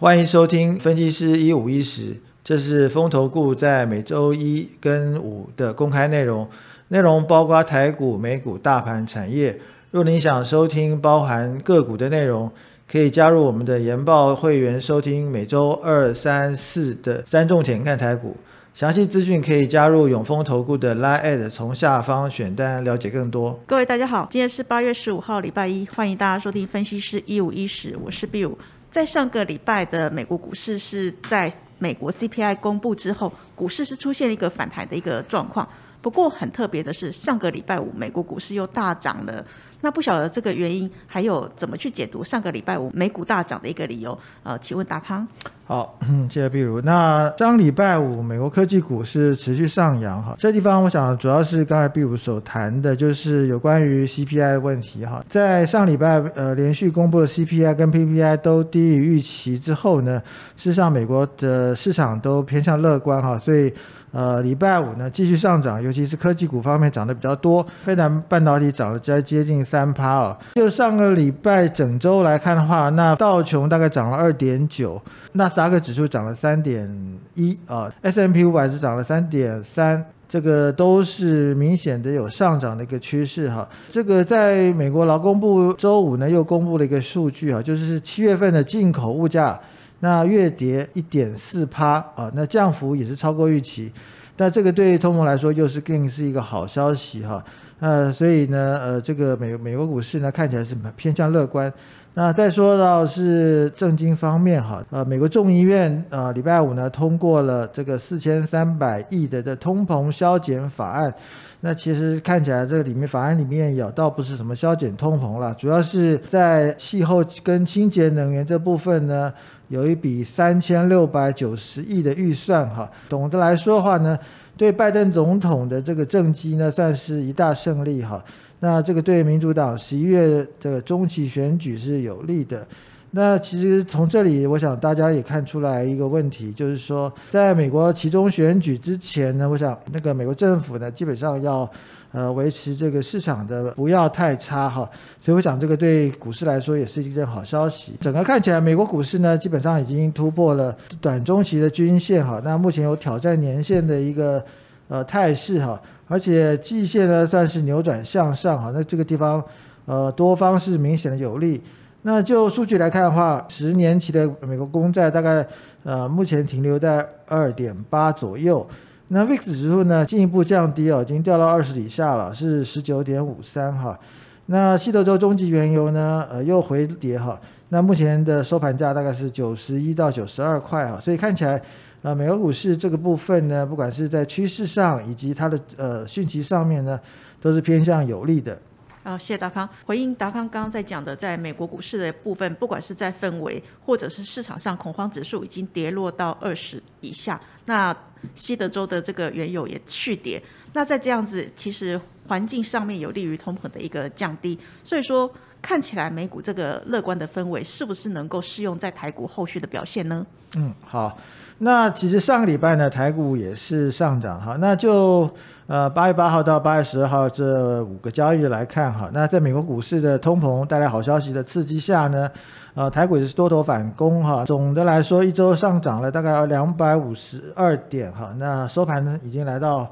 欢迎收听分析师一五一十，这是风投顾在每周一跟五的公开内容，内容包括台股、美股、大盘、产业。若您想收听包含个股的内容，可以加入我们的研报会员收听每周二、三、四的三重点看台股。详细资讯可以加入永丰投顾的 Line，从下方选单了解更多。各位大家好，今天是八月十五号，礼拜一，欢迎大家收听分析师一五一十，我是 B 五。在上个礼拜的美国股市是在美国 CPI 公布之后，股市是出现一个反弹的一个状况。不过很特别的是，上个礼拜五美国股市又大涨了。那不晓得这个原因，还有怎么去解读上个礼拜五美股大涨的一个理由？呃，请问达康。好，谢谢碧如。那上礼拜五美国科技股是持续上扬哈，这地方我想主要是刚才碧如所谈的，就是有关于 CPI 的问题哈。在上礼拜呃连续公布的 CPI 跟 PPI 都低于预期之后呢，事实上美国的市场都偏向乐观哈，所以。呃，礼拜五呢继续上涨，尤其是科技股方面涨得比较多，非南半导体涨了在接近三趴哦。就上个礼拜整周来看的话，那道琼大概涨了二点九，纳斯达克指数涨了三点一啊，S M P 五百是涨了三点三，这个都是明显的有上涨的一个趋势哈。这个在美国劳工部周五呢又公布了一个数据哈，就是七月份的进口物价。那月跌一点四趴啊，那降幅也是超过预期，但这个对通膨来说又是更是一个好消息哈。呃，所以呢，呃，这个美美国股市呢看起来是偏向乐观。那再说到是政经方面哈，呃，美国众议院啊礼拜五呢通过了这个四千三百亿的的通膨削减法案。那其实看起来这里面法案里面有倒不是什么削减通膨了，主要是在气候跟清洁能源这部分呢。有一笔三千六百九十亿的预算，哈，总的来说的话呢，对拜登总统的这个政绩呢，算是一大胜利，哈。那这个对民主党十一月的中期选举是有利的。那其实从这里，我想大家也看出来一个问题，就是说，在美国其中选举之前呢，我想那个美国政府呢，基本上要。呃，维持这个市场的不要太差哈，所以我想这个对股市来说也是一件好消息。整个看起来，美国股市呢基本上已经突破了短中期的均线哈，那目前有挑战年线的一个呃态势哈，而且季线呢算是扭转向上哈，那这个地方呃多方是明显的有利。那就数据来看的话，十年期的美国公债大概呃目前停留在二点八左右。那 VIX 指数呢进一步降低哦，已经掉到二十以下了，是十九点五三哈。那西德州中级原油呢，呃又回跌哈。那目前的收盘价大概是九十一到九十二块哈，所以看起来，那美国股市这个部分呢，不管是在趋势上以及它的呃讯息上面呢，都是偏向有利的。好，谢谢达康。回应达康刚刚在讲的，在美国股市的部分，不管是在氛围或者是市场上，恐慌指数已经跌落到二十以下。那西德州的这个原油也续跌。那在这样子，其实环境上面有利于通膨的一个降低。所以说，看起来美股这个乐观的氛围，是不是能够适用在台股后续的表现呢？嗯，好。那其实上个礼拜呢，台股也是上涨哈。那就呃八月八号到八月十二号这五个交易日来看哈，那在美国股市的通膨带来好消息的刺激下呢，呃台股也是多头反攻哈。总的来说，一周上涨了大概两百五十二点哈。那收盘呢，已经来到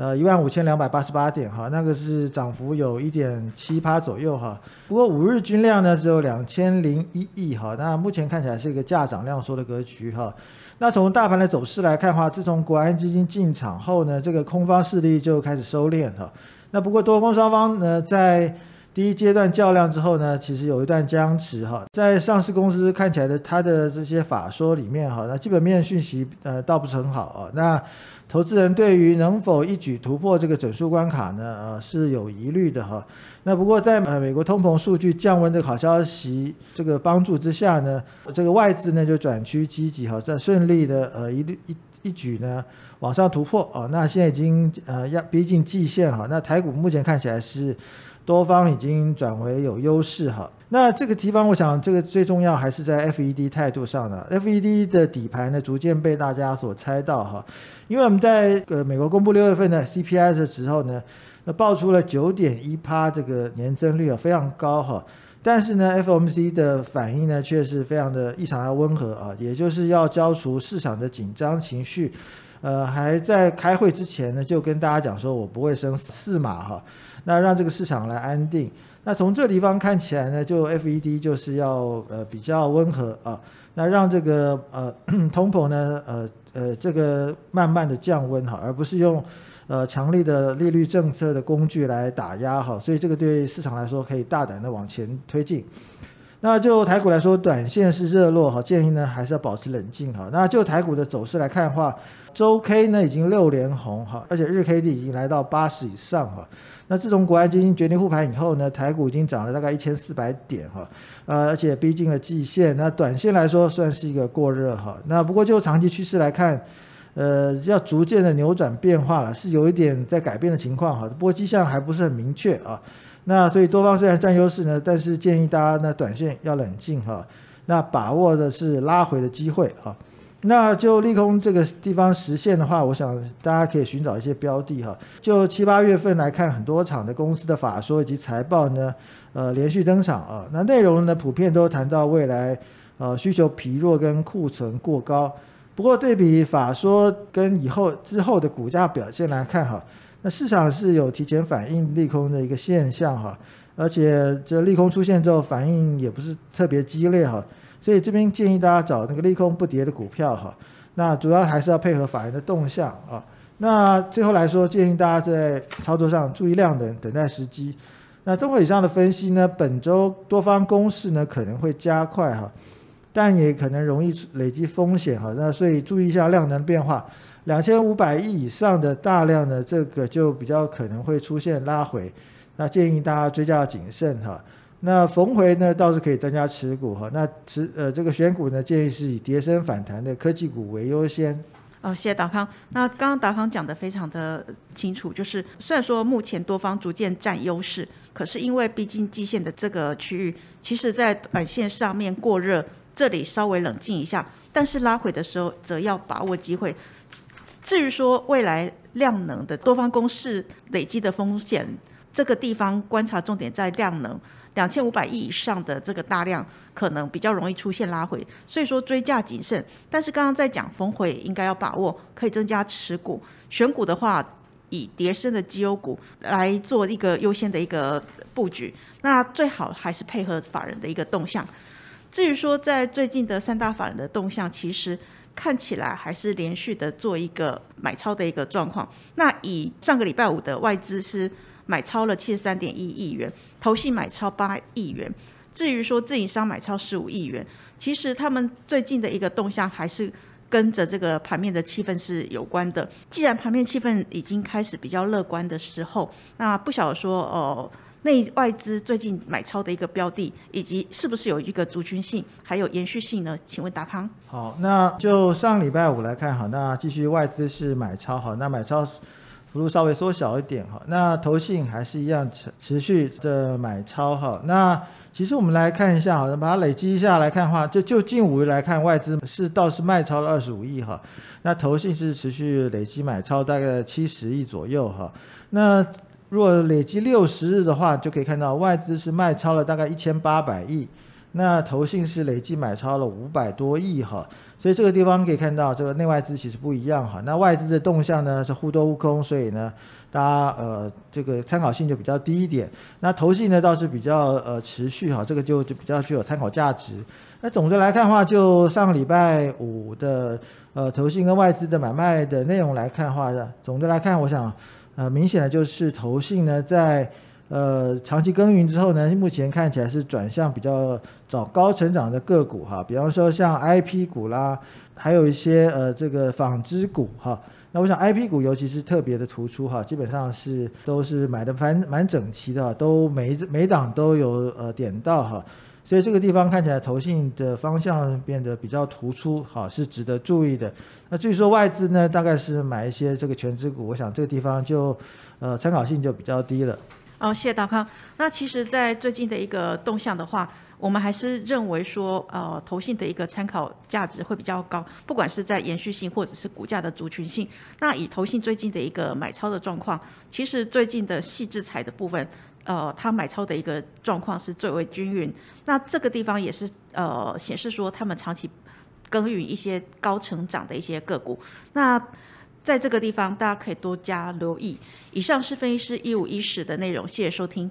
呃一万五千两百八十八点哈，那个是涨幅有一点七八左右哈。不过五日均量呢只有两千零一亿哈。那目前看起来是一个价涨量缩的格局哈。那从大盘的走势来看的话，自从国安基金进场后呢，这个空方势力就开始收敛哈。那不过多空双方呢，在第一阶段较量之后呢，其实有一段僵持哈。在上市公司看起来的它的这些法说里面哈，那基本面讯息呃倒不是很好啊。那投资人对于能否一举突破这个整数关卡呢？呃，是有疑虑的哈。那不过在呃美国通膨数据降温的好消息这个帮助之下呢，这个外资呢就转趋积极哈，在顺利的呃一一一举呢往上突破啊。那现在已经呃要逼近季线哈。那台股目前看起来是多方已经转为有优势哈。那这个地方，我想这个最重要还是在 FED 态度上的。FED 的底牌呢，逐渐被大家所猜到哈，因为我们在呃美国公布六月份的 CPI 的时候呢，那爆出了九点一趴这个年增率啊，非常高哈。但是呢，FOMC 的反应呢却是非常的异常的温和啊，也就是要消除市场的紧张情绪。呃，还在开会之前呢，就跟大家讲说，我不会升四码哈，那让这个市场来安定。那从这地方看起来呢，就 FED 就是要呃比较温和啊，那让这个呃通膨呢，呃呃这个慢慢的降温哈，而不是用呃强力的利率政策的工具来打压哈，所以这个对市场来说可以大胆的往前推进。那就台股来说，短线是热络哈，建议呢还是要保持冷静哈。那就台股的走势来看的话，周 K 呢已经六连红哈，而且日 K D 已经来到八十以上哈。那自从国安基金决定护盘以后呢，台股已经涨了大概一千四百点哈，呃，而且逼近了季线。那短线来说算是一个过热哈。那不过就长期趋势来看，呃，要逐渐的扭转变化了，是有一点在改变的情况哈。不过迹象还不是很明确啊。那所以多方虽然占优势呢，但是建议大家呢短线要冷静哈，那把握的是拉回的机会哈。那就利空这个地方实现的话，我想大家可以寻找一些标的哈。就七八月份来看，很多场的公司的法说以及财报呢，呃连续登场啊。那内容呢普遍都谈到未来呃需求疲弱跟库存过高。不过对比法说跟以后之后的股价表现来看哈。那市场是有提前反应利空的一个现象哈，而且这利空出现之后反应也不是特别激烈哈，所以这边建议大家找那个利空不跌的股票哈。那主要还是要配合法人的动向啊。那最后来说，建议大家在操作上注意量能，等待时机。那综合以上的分析呢，本周多方攻势呢可能会加快哈，但也可能容易累积风险哈。那所以注意一下量能变化。两千五百亿以上的大量的这个就比较可能会出现拉回，那建议大家追加谨慎哈。那逢回呢倒是可以增加持股哈。那持呃这个选股呢建议是以跌升反弹的科技股为优先。哦，谢谢达康。那刚刚达康讲的非常的清楚，就是虽然说目前多方逐渐占优势，可是因为毕竟季线的这个区域，其实在短线上面过热，这里稍微冷静一下，但是拉回的时候则要把握机会。至于说未来量能的多方公式累积的风险，这个地方观察重点在量能两千五百亿以上的这个大量，可能比较容易出现拉回，所以说追价谨慎。但是刚刚在讲峰回，应该要把握，可以增加持股。选股的话，以叠升的绩优股来做一个优先的一个布局。那最好还是配合法人的一个动向。至于说在最近的三大法人的动向，其实。看起来还是连续的做一个买超的一个状况。那以上个礼拜五的外资是买超了七十三点一亿元，投信买超八亿元。至于说自营商买超十五亿元，其实他们最近的一个动向还是跟着这个盘面的气氛是有关的。既然盘面气氛已经开始比较乐观的时候，那不晓得说哦。内外资最近买超的一个标的，以及是不是有一个族群性，还有延续性呢？请问达康。好，那就上礼拜五来看，好，那继续外资是买超，好，那买超幅度稍微缩小一点，哈，那投信还是一样持持续的买超，哈，那其实我们来看一下，好，把它累积一下来看的话，就就近五日来看，外资是倒是卖超了二十五亿，哈，那投信是持续累积买超大概七十亿左右，哈，那。若累计六十日的话，就可以看到外资是卖超了大概一千八百亿，那投信是累计买超了五百多亿哈，所以这个地方可以看到这个内外资其实不一样哈。那外资的动向呢是互多互空，所以呢，大家呃这个参考性就比较低一点。那投信呢倒是比较呃持续哈，这个就就比较具有参考价值。那总的来看的话，就上个礼拜五的呃投信跟外资的买卖的内容来看的话，总的来看，我想。呃，明显的就是投信呢，在呃长期耕耘之后呢，目前看起来是转向比较找高成长的个股哈，比方说像 I P 股啦，还有一些呃这个纺织股哈。那我想 I P 股尤其是特别的突出哈，基本上是都是买的蛮蛮整齐的，都每每档都有呃点到哈。所以这个地方看起来投信的方向变得比较突出，好是值得注意的。那至于说外资呢，大概是买一些这个全资股，我想这个地方就呃参考性就比较低了。哦，谢谢大康。那其实，在最近的一个动向的话。我们还是认为说，呃，投信的一个参考价值会比较高，不管是在延续性或者是股价的族群性。那以投信最近的一个买超的状况，其实最近的细制材的部分呃，他买超的一个状况是最为均匀。那这个地方也是呃显示说他们长期耕耘一些高成长的一些个股。那在这个地方大家可以多加留意。以上是分析师一五一十的内容，谢谢收听。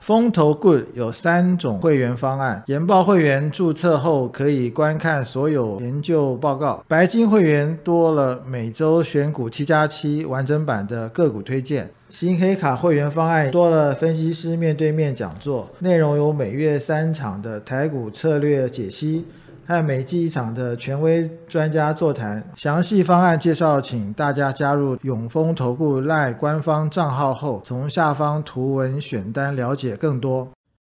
风投 Good 有三种会员方案，研报会员注册后可以观看所有研究报告，白金会员多了每周选股七加七完整版的个股推荐，新黑卡会员方案多了分析师面对面讲座，内容有每月三场的台股策略解析。和美记一场的权威专家座谈，详细方案介绍，请大家加入永丰投顾赖官方账号后，从下方图文选单了解更多。